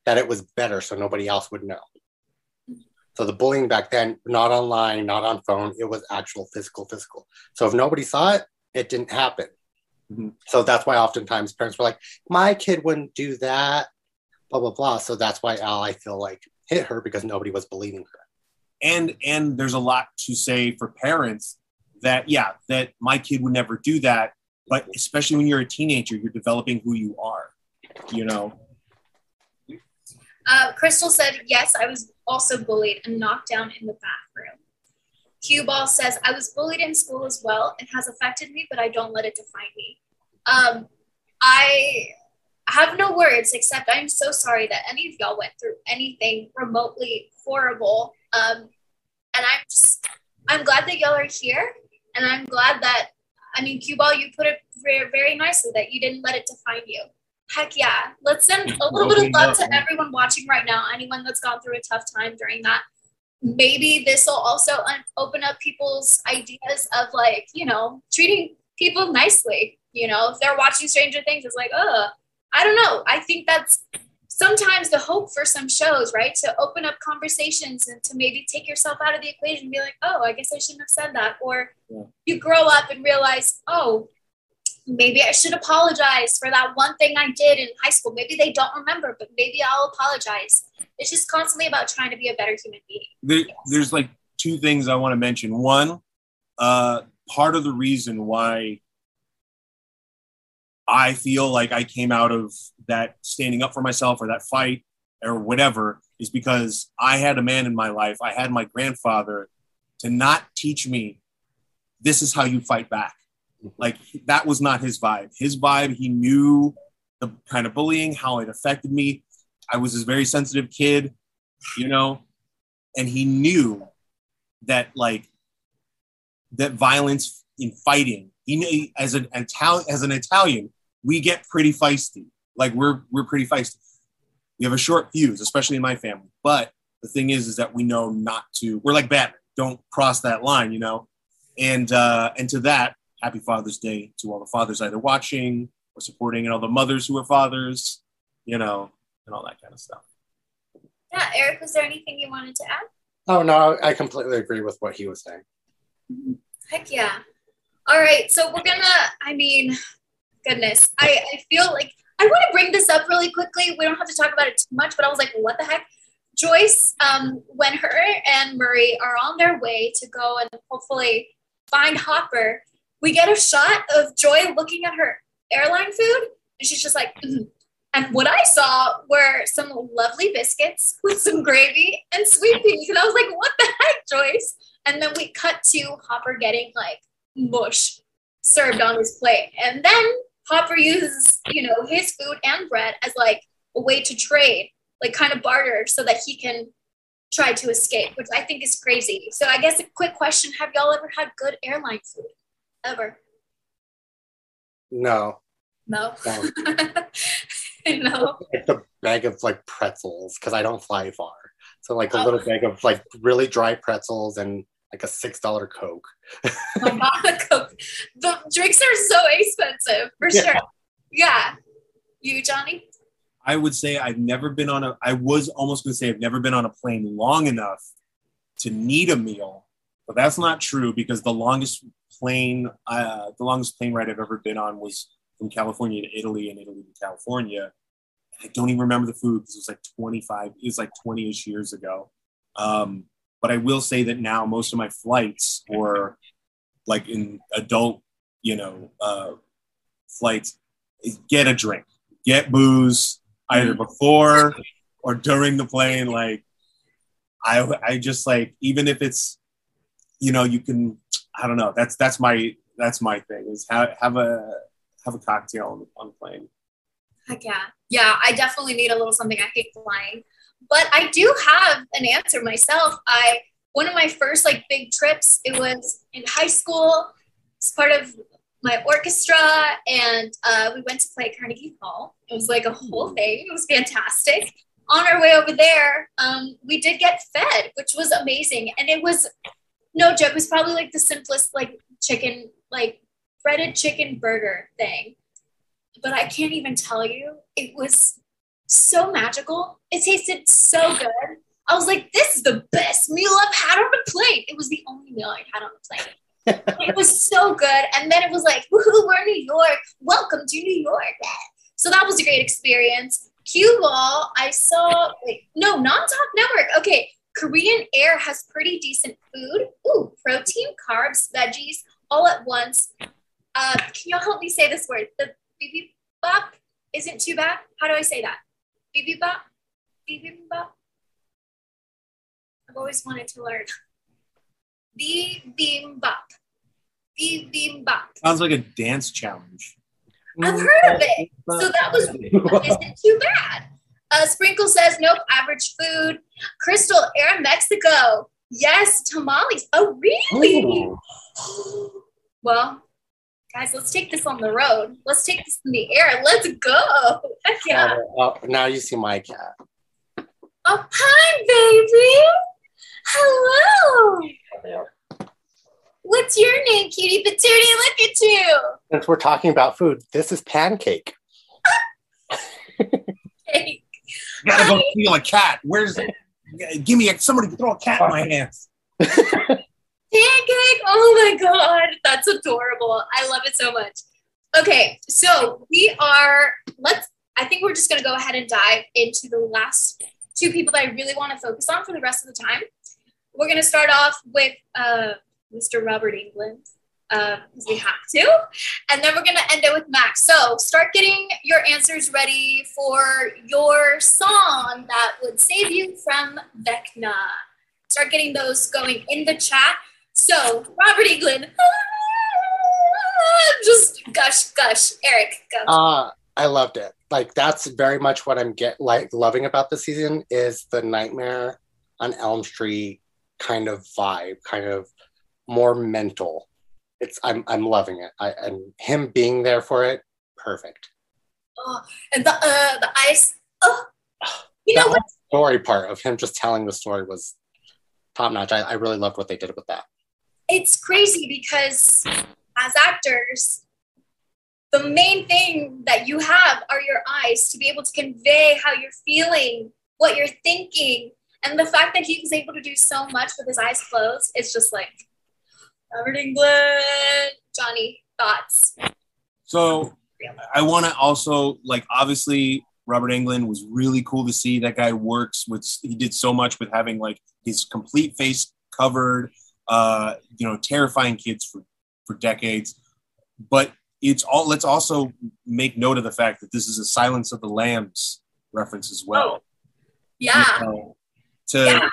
that it was better so nobody else would know. So the bullying back then, not online, not on phone, it was actual physical, physical. So if nobody saw it, it didn't happen. Mhm. So that's why oftentimes parents were like, my kid wouldn't do that, blah, blah, blah. So that's why Al, I feel like, hit her because nobody was believing her. and and there's a lot to say for parents that yeah that my kid would never do that but especially when you're a teenager you're developing who you are you know Uh, Crystal said, Yes, I was also bullied and knocked down in the bathroom. Cue Ball says, I was bullied in school as well. It has affected me, but I don't let it define me. Um, I have no words except I'm so sorry that any of y'all went through anything remotely horrible. Um, and I'm just, I'm glad that y'all are here. And I'm glad that, I mean, Cue Ball, you put it very, very nicely that you didn't let it define you. Heck yeah. Let's send a little bit of love to everyone watching right now, anyone that's gone through a tough time during that. Maybe this will also un- open up people's ideas of like, you know, treating people nicely. You know, if they're watching Stranger Things, it's like, oh, I don't know. I think that's sometimes the hope for some shows, right? To open up conversations and to maybe take yourself out of the equation and be like, oh, I guess I shouldn't have said that. Or Yeah. you grow up and realize, oh, maybe I should apologize for that one thing I did in high school. Maybe they don't remember, but maybe I'll apologize. It's just constantly about trying to be a better human being. there, there's like two things i want to mention one uh part of the reason why i feel like i came out of that standing up for myself or that fight or whatever is because i had a man in my life. I had my grandfather to not teach me this is how you fight back. Mm-hmm. Like that was not his vibe. His vibe he knew the kind of bullying how it affected me. I was this very sensitive kid you know and he knew that like that violence in fighting he knew as an Italian as an Italian we get pretty feisty like we're we're pretty feisty we have a short fuse especially in my family but the thing is is that we know not to we're like Batman don't cross that line you know and uh and to that happy father's day to all the fathers either watching or supporting and all the mothers who are fathers you know and all that kind of stuff Yeah, Erric, was there anything you wanted to add? Oh, no, I completely agree with what he was saying. Heck yeah. All right, so we're gonna, I mean, goodness, I, I feel like I want to bring this up really quickly. We don't have to talk about it too much, but I was like, what the heck? Joyce, um, when her and Murray are on their way to go and hopefully find Hopper, we get a shot of Joy looking at her airline food, and she's just like, "Mhm." and what I saw were some lovely biscuits with some gravy and sweet peas, and I was like, what the heck, Joyce? And then we cut to Hopper getting like mush served on his plate. And then Hopper uses, you know, his food and bread as like a way to trade, like kind of barter so that he can try to escape, which I think is crazy. So I guess a quick question: Have y'all ever had good airline food? Ever? No. No. No. no. Like the bag of like pretzels because I don't fly far. So like a Oh. little bag of like really dry pretzels and like a six dollar Coke. The drinks are so expensive for Yeah. sure. Yeah. You, Johnny? I would say I've never been on a. I was almost going to say I've never been on a plane long enough to need a meal, but that's not true because the longest plane, uh, the longest plane ride I've ever been on was from California to Italy and Italy to California. I don't even remember the food because it was like 25. It was like 20ish years ago. Um, but I will say that now most of my flights or like in adult, you know, uh, flights, get a drink, get booze either before or during the plane. Like I, I just like even if it's, you know, you can. I don't know. That's that's my that's my thing is have have a have a cocktail on the, on the plane. Heck yeah. Yeah, I definitely need a little something. I hate flying. But I do have an answer myself. I one of my first like big trips, it was in high school. It's part of my orchestra, and uh, we went to play Carnegie Hall. It was like a whole thing. It was fantastic. On our way over there, um, we did get fed, which was amazing, and it was no joke. It was probably like the simplest like chicken, like breaded chicken burger thing but I can't even tell you. It was so magical. It tasted so good. I was like, this is the best meal I've had on a plane. It was the only meal I had on a plane. it was so good. And then it was like, woohoo, we're in New York. Welcome to New York. So that was a great experience. Cue ball, I saw, wait, no, Nom Talk Network. Okay, Korean Air has pretty decent food. Ooh, protein, carbs, veggies, all at once. Uh, can y'all help me say this word? The bibimbap isn't too bad. How do I say that? Bibimbap? Bibimbap? I've always wanted to learn. Bibimbap. Bibimbap. Sounds like a dance challenge. I've heard of it. So that was isn't too bad. Uh, Sprinkle says, nope, average food. Crystal, Air Mexico. Yes, tamales. Oh, really? Well, guys, let's take this on the road. Let's take this in the air. Let's go. Heck yeah. Oh, oh, now you see my cat. Oh, hi, baby. Hello. What's your name, cutie patootie? Look at you. Since we're talking about food, this is pancake. Hey, Gotta go steal a cat. Where's Give me a, somebody throw a cat in my hands. Pancake. Oh my God. That's adorable. I love it so much. Okay. So we are, let's, I think we're just going to go ahead and dive into the last two people that I really want to focus on for the rest of the time. We're going to start off with uh, Mr. Robert Englund. Because we have to. And then we're going to end it with Max. So start getting your answers ready for your song that would save you from Vecna. Start getting those going in the chat. So, Robert Englund, just gush, gush. Erric, go. Uh, I loved it. Like that's very much what I'm get like loving about the season is the Nightmare on Elm Street kind of vibe, kind of more mental. It's I'm I'm loving it. I and him being there for it, perfect. oh, and the uh, the ice. Oh, you know what? story part of him just telling the story was top notch. I, I really loved what they did with that. It's crazy because as actors, the main thing that you have are your eyes to be able to convey how you're feeling, what you're thinking. And the fact that he was able to do so much with his eyes closed is just like Robert Englund. Johnny, thoughts? So I want to also like obviously Robert Englund was really cool to see. That guy works with he did so much with having like his complete face covered, uh, you know, terrifying kids for for decades. But it's all let's also make note of the fact that this is a Silence of the Lambs reference as well. Yeah. You know, to Yeah.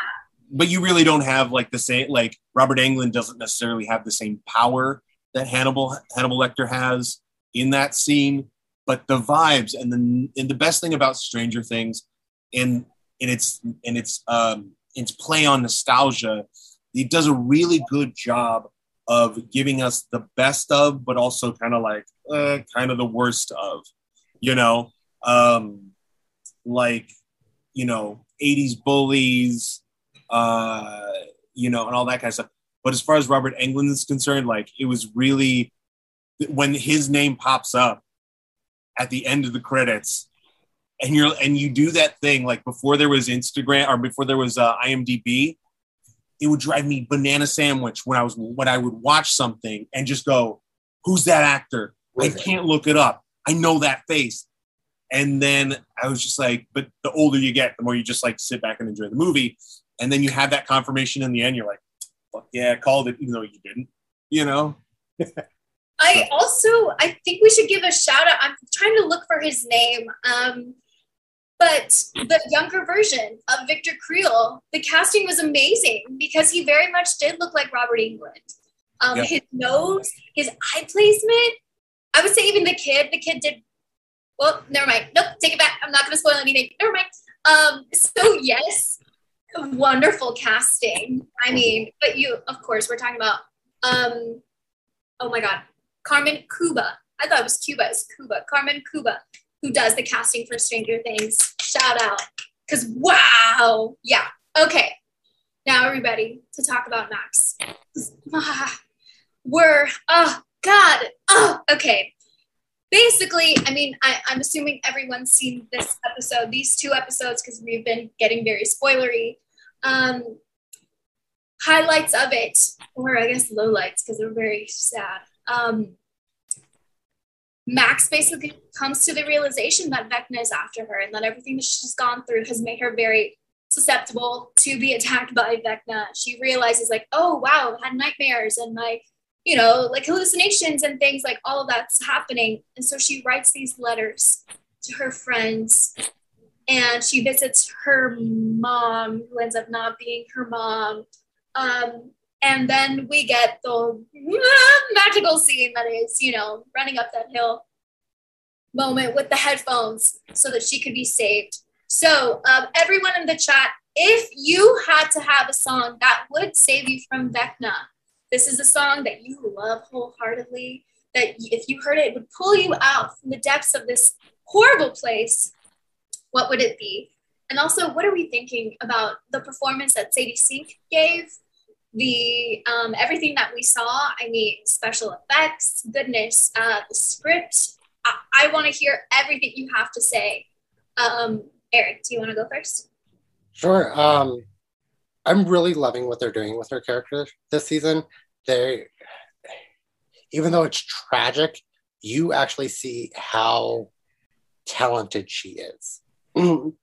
but you really don't have like the same like Robert Englund doesn't necessarily have the same power that Hannibal Hannibal Lecter has in that scene, but the vibes and the and the best thing about Stranger Things and and its and its um its play on nostalgia, it does a really good job of giving us the best of, but also kind of like uh, kind of the worst of, you know, um, like you know, 80s bullies, uh, you know, and all that kind of stuff. But as far as Robert Englund is concerned, like it was really when his name pops up at the end of the credits, and you're and you do that thing like before there was Instagram or before there was uh, IMDb, it would drive me banana sandwich when I was when I would watch something and just go, "Who's that actor? I can't look it up. I know that face." And then I was just like, but the older you get, the more you just like sit back and enjoy the movie. And then you have that confirmation in the end. You're like, fuck yeah, I called it, even though you didn't, you know? I also, I think we should give a shout out. I'm trying to look for his name. Um, but the younger version of Victor Creel, the casting was amazing because he very much did look like Robert Englund. Um, yep. His nose, his eye placement. I would say even the kid, the kid did well, never mind. Nope, take it back. I'm not going to spoil anything. Never mind. Um, so yes, wonderful casting. I mean, but you, of course, we're talking about. Um, oh my God, Carmen Cuba. I thought it was Cuba. It's Cuba. Carmen Cuba, who does the casting for Stranger Things. Shout out, because wow, yeah. Okay, now everybody to talk about Max. we're oh God, oh okay basically, I mean, I, am assuming everyone's seen this episode, these two episodes, because we've been getting very spoilery. Um, highlights of it, or I guess lowlights, because they're very sad. Um, Max basically comes to the realization that Vecna is after her and that everything that she's gone through has made her very susceptible to be attacked by Vecna. She realizes, like, oh, wow, I had nightmares and my you know, like hallucinations and things like all of that's happening. And so she writes these letters to her friends and she visits her mom, who ends up not being her mom. Um, and then we get the magical scene that is, you know, running up that hill moment with the headphones so that she could be saved. So, um, everyone in the chat, if you had to have a song that would save you from Vecna, this is a song that you love wholeheartedly, that if you heard it, it would pull you out from the depths of this horrible place. What would it be? And also, what are we thinking about the performance that Sadie Sink gave? The um, everything that we saw. I mean, special effects, goodness, uh, the script. I, I want to hear everything you have to say. Um, Erric, do you want to go first? Sure. Um, I'm really loving what they're doing with her character this season. They, even though it's tragic, you actually see how talented she is.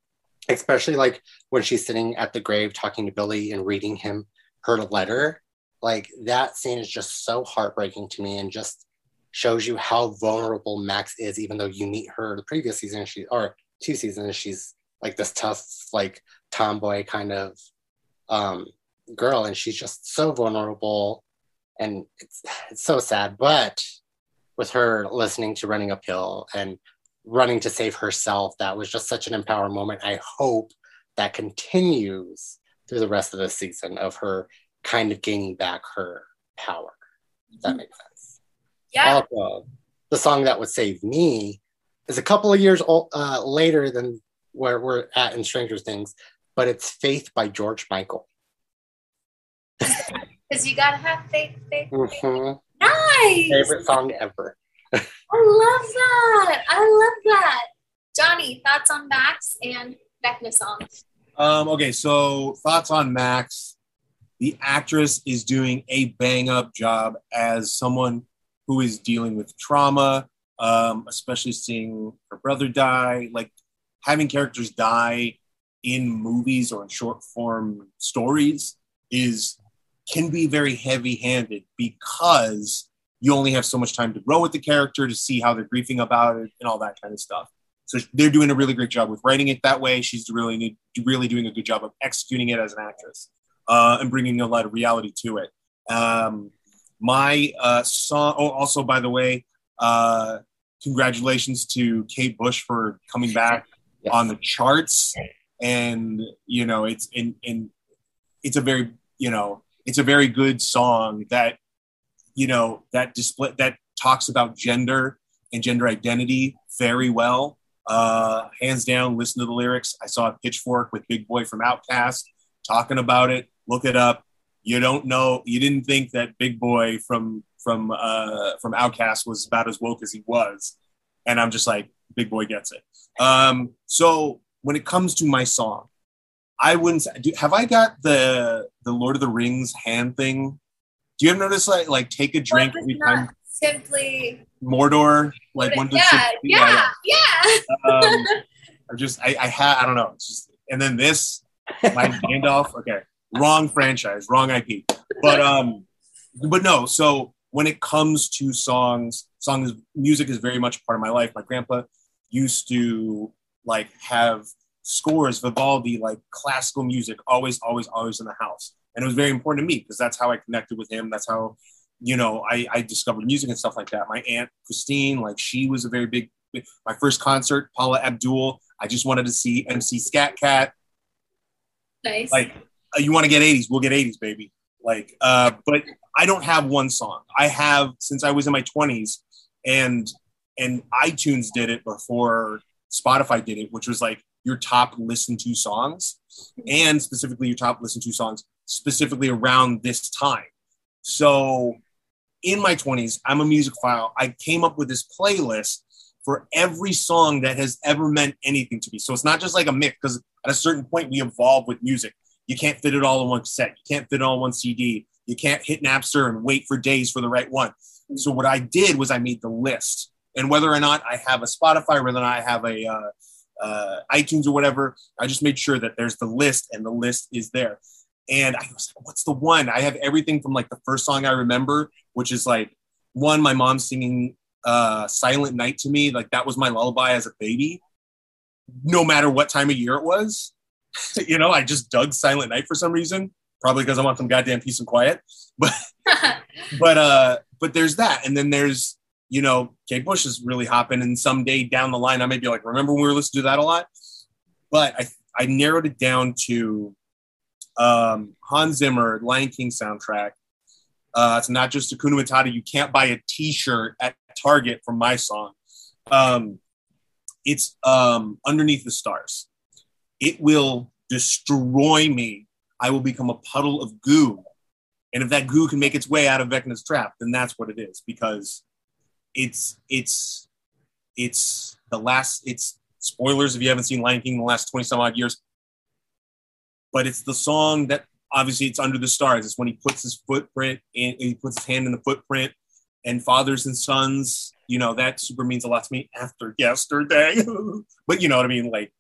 Especially like when she's sitting at the grave talking to Billy and reading him her letter. Like that scene is just so heartbreaking to me and just shows you how vulnerable Max is, even though you meet her the previous season, she or two seasons, she's like this tough, like tomboy kind of um, girl, and she's just so vulnerable, and it's it's so sad. But with her listening to Running Uphill and running to save herself, that was just such an empowering moment. I hope that continues through the rest of the season of her kind of gaining back her power. If that makes sense. Yeah. Also, the song that would save me is a couple of years old, uh, later than where we're at in Stranger Things, but it's Faith by George Michael. Because you gotta have faith, faith, faith. Mm-hmm. Nice. Favorite song ever. I love that. I love that. Johnny, thoughts on Max and Vecna songs? Um, okay, so thoughts on Max. The actress is doing a bang up job as someone who is dealing with trauma, um, especially seeing her brother die, like having characters die in movies or in short form stories is can be very heavy handed because you only have so much time to grow with the character to see how they're grieving about it and all that kind of stuff. So they're doing a really great job with writing it that way. She's really really doing a good job of executing it as an actress uh, and bringing a lot of reality to it. Um, my uh, song. Oh, also by the way, uh, congratulations to Kate Bush for coming back yes. on the charts and you know it's in in it's a very you know it's a very good song that you know that display that talks about gender and gender identity very well. Uh, hands down, listen to the lyrics. I saw a pitchfork with Big Boi from OutKast talking about it. Look it up. You don't know. You didn't think that Big Boi from from uh, from OutKast was about as woke as he was, and I'm just like, Big Boi gets it. Um, so when it comes to my song, I wouldn't. Say, do, have I got the the Lord of the Rings hand thing? Do you ever notice like like take a drink every time? Simply Mordor, like one. Yeah, yeah, yeah. yeah. Um, I just I I had I don't know. It's just and then this my Gandalf. Okay, wrong franchise, wrong IP. But um, but no. So when it comes to songs, songs music is very much part of my life. My grandpa used to like have scores, Vivaldi, like classical music, always, always, always in the house. And it was very important to me because that's how I connected with him. That's how, you know, I, I discovered music and stuff like that. My aunt Christine, like she was a very big, my first concert, Paula Abdul. I just wanted to see MC Scat Cat. Nice. Like, uh, you want to get 80s, we'll get 80s, baby. Like, uh, but I don't have one song. I have since I was in my 20s, and and iTunes did it before Spotify did it, which was like your top listened to songs, and specifically your top listened to songs specifically around this time. So in my 20s, I'm a music file. I came up with this playlist for every song that has ever meant anything to me. So it's not just like a mix, because at a certain point we evolve with music. You can't fit it all in one set. You can't fit it all in one CD. You can't hit Napster and wait for days for the right one. So what I did was I made the list, and whether or not I have a Spotify, whether or not I have a uh, uh, iTunes or whatever, I just made sure that there's the list, and the list is there. And I was like, "What's the one?" I have everything from like the first song I remember, which is like one my mom singing uh, "Silent Night" to me, like that was my lullaby as a baby. No matter what time of year it was, you know, I just dug Silent Night for some reason probably because I want some goddamn peace and quiet. But but uh but there's that, and then there's you know Kate Bush is really hopping, and someday down the line I may be like, remember when we were listening to that a lot? But I I narrowed it down to um, Hans Zimmer Lion King soundtrack. Uh, it's not just Hakuna Matata. You can't buy a T-shirt at Target from my song. Um, it's um, underneath the stars. It will destroy me I will become a puddle of goo. And if that goo can make its way out of Vecna's trap, then that's what it is because it's it's it's the last it's spoilers if you haven't seen Lion King in the last 20 some odd years. But it's the song that obviously it's under the stars. It's when he puts his footprint in he puts his hand in the footprint and fathers and sons, you know, that super means a lot to me after yesterday. but you know what I mean? Like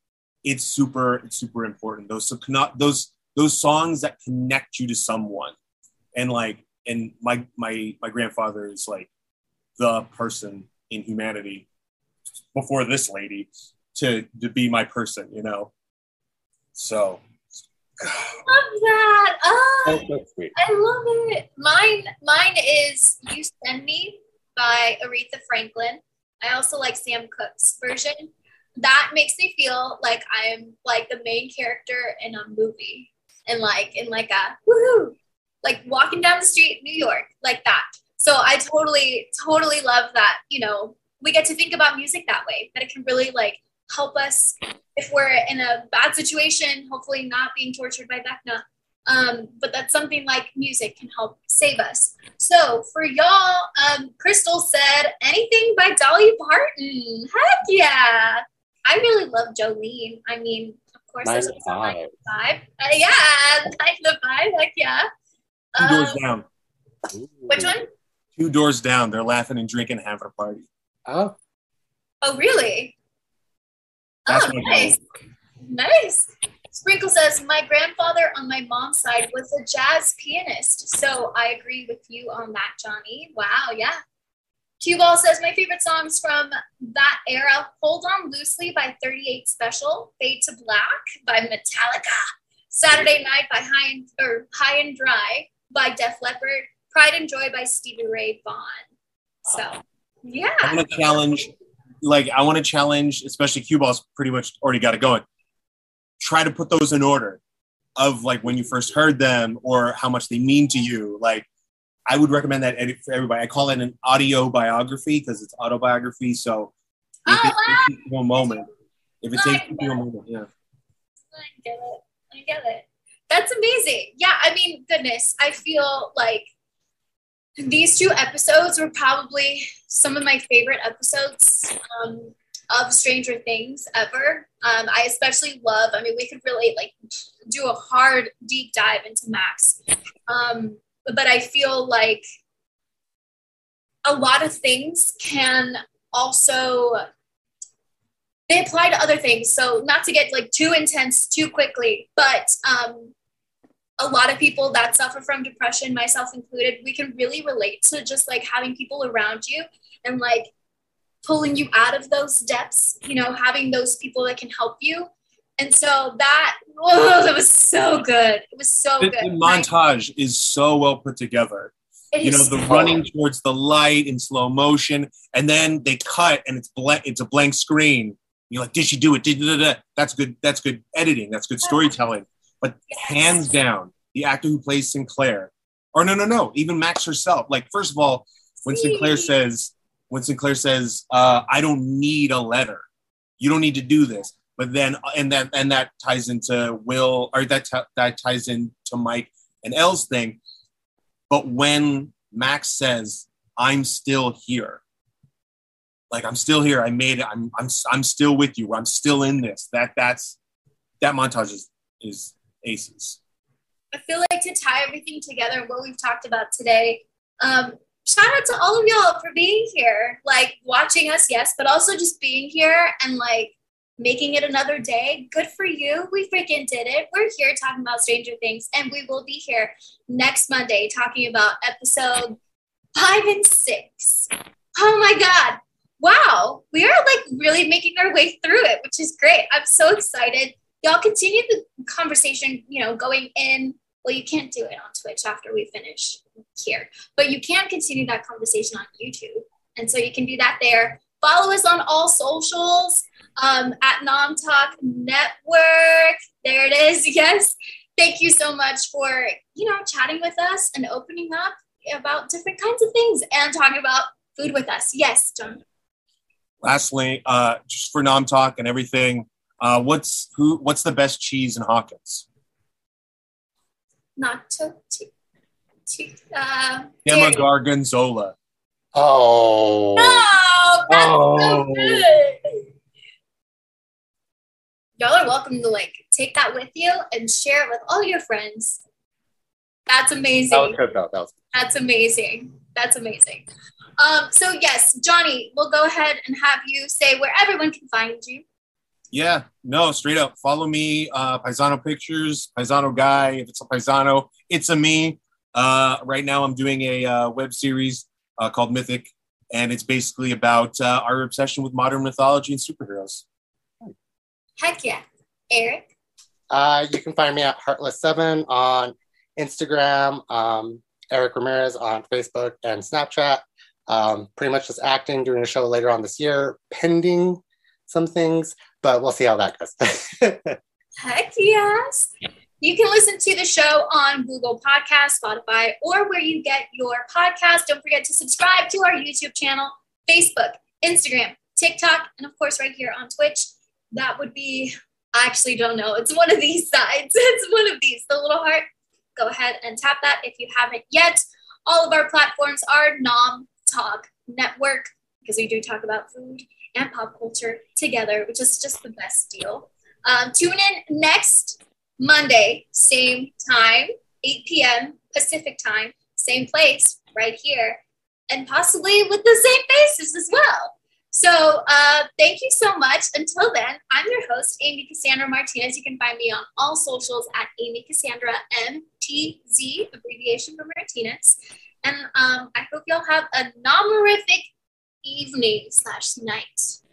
it's super, it's super important. Those those those songs that connect you to someone and like and my my my grandfather is like the person in humanity before this lady to to be my person you know so love that oh, oh sweet. i love it mine mine is you send me by aretha franklin i also like sam cooke's version that makes me feel like i'm like the main character in a movie and like in like a woohoo, like walking down the street in New York, like that. So I totally, totally love that. You know, we get to think about music that way, that it can really like help us if we're in a bad situation, hopefully not being tortured by Vecna. Um, but that something like music can help save us. So for y'all, um, Crystal said anything by Dolly Parton. Heck yeah. I really love Jolene. I mean, of course, nine there's a five. Nine five. Uh, yeah, nine to five. Heck yeah. Two um, doors down. Which one? Two doors down. They're laughing and drinking, having a party. Oh. Oh, really? That's oh, nice. Nice. Sprinkle says, My grandfather on my mom's side was a jazz pianist. So I agree with you on that, Johnny. Wow. Yeah. Cue Ball says my favorite songs from that era: "Hold On Loosely" by 38 Special, "Fade to Black" by Metallica, "Saturday Night" by High and or High and Dry by Def Leppard, "Pride and Joy" by Stevie Ray Vaughan. So, yeah. I want to challenge, like I want to challenge, especially Cue Ball's pretty much already got it going. Try to put those in order. of like when you first heard them or how much they mean to you. Like I would recommend that edit for everybody. I call it an audio biography because it's autobiography. So if Oh, it wow. takes you a moment, if it I takes you a moment, yeah. I get it. I get it. That's amazing. Yeah, I mean, goodness, I feel like these two episodes were probably some of my favorite episodes um, of Stranger Things ever. Um, I especially love. I mean, we could really like do a hard deep dive into Max, um, but I feel like a lot of things can also they apply to other things. So not to get like too intense too quickly, but um, a lot of people that suffer from depression, myself included, we can really relate to just like having people around you and like pulling you out of those depths, you know, having those people that can help you. And so that, oh, that was so good. It was so The, good. the montage is so well put together. It you know the so- running towards the light in slow motion and then they cut and it's blank it's a blank screen you're like did she do it did da, da, da. that's good that's good editing that's good storytelling but Yes. hands down the actor who plays sinclair or no no no even max herself like first of all when sinclair says when sinclair says uh, i don't need a letter you don't need to do this but then and that and that ties into will or that t- that ties into mike and el's thing but when Max says, "I'm still here," like I'm still here, I made it. I'm I'm I'm still with you. I'm still in this. That that's that montage is is aces. I feel like to tie everything together what we've talked about today, um, shout out to all of y'all for being here, like watching us, yes, but also just being here and like making it another day. Good for you. We freaking did it. We're here talking about Stranger Things, and we will be here next Monday talking about episode five and six. Oh my God. Wow. We are like really making our way through it, which is great. I'm so excited. Y'all continue the conversation, you know, going in well, you can't do it on Twitch after we finish here, but you can continue that conversation on YouTube. And so you can do that there. Follow us on all socials um, at Nom Talk Network. There it is. Yes. Thank you so much for, you know, chatting with us and opening up about different kinds of things and talking about food with us. Yes, John. Lastly, uh, just for nom talk and everything, uh, what's who? What's the best cheese in Hawkins? Not to, to, to uh, Emma dairy. Gorgonzola. Oh. Oh, that's Oh. so good. Y'all are welcome to like take that with you and share it with all your friends. That's That was amazing. good though. That was That's amazing. That's amazing. Um, so yes, Johnny, we'll go ahead and have you say where everyone can find you. Yeah, no, straight up. Follow me, uh, Pisano Pictures, Paisano Guy. If it's a Paisano, it's a me. Uh, right now, I'm doing a uh, web series uh, called Mythic, and it's basically about uh, our obsession with modern mythology and superheroes. Heck yeah. Erric. Uh, you can find me at Heartless7 on Instagram, um, Erric Ramirez on Facebook and Snapchat. Um, pretty much just acting, doing a show later on this year, pending some things, but we'll see how that goes. Heck yes. You can listen to the show on Google Podcast, Spotify, or where you get your podcast. Don't forget to subscribe to our YouTube channel, Facebook, Instagram, TikTok, and of course, right here on Twitch. That would be, I actually don't know. It's one of these sides. It's one of these, the little heart. Go ahead and tap that if you haven't yet. All of our platforms are Nom Talk Network because we do talk about food and pop culture together, which is just the best deal. Um, tune in next Monday, same time, 8 p.m. Pacific time, same place, right here, and possibly with the same faces as well. So uh, thank you so much. Until then, I'm your host, Amy Cassandra Martinez. You can find me on all socials at Amy Cassandra MTZ, abbreviation for Martinez. And um, I hope y'all have a nomorific evening slash night.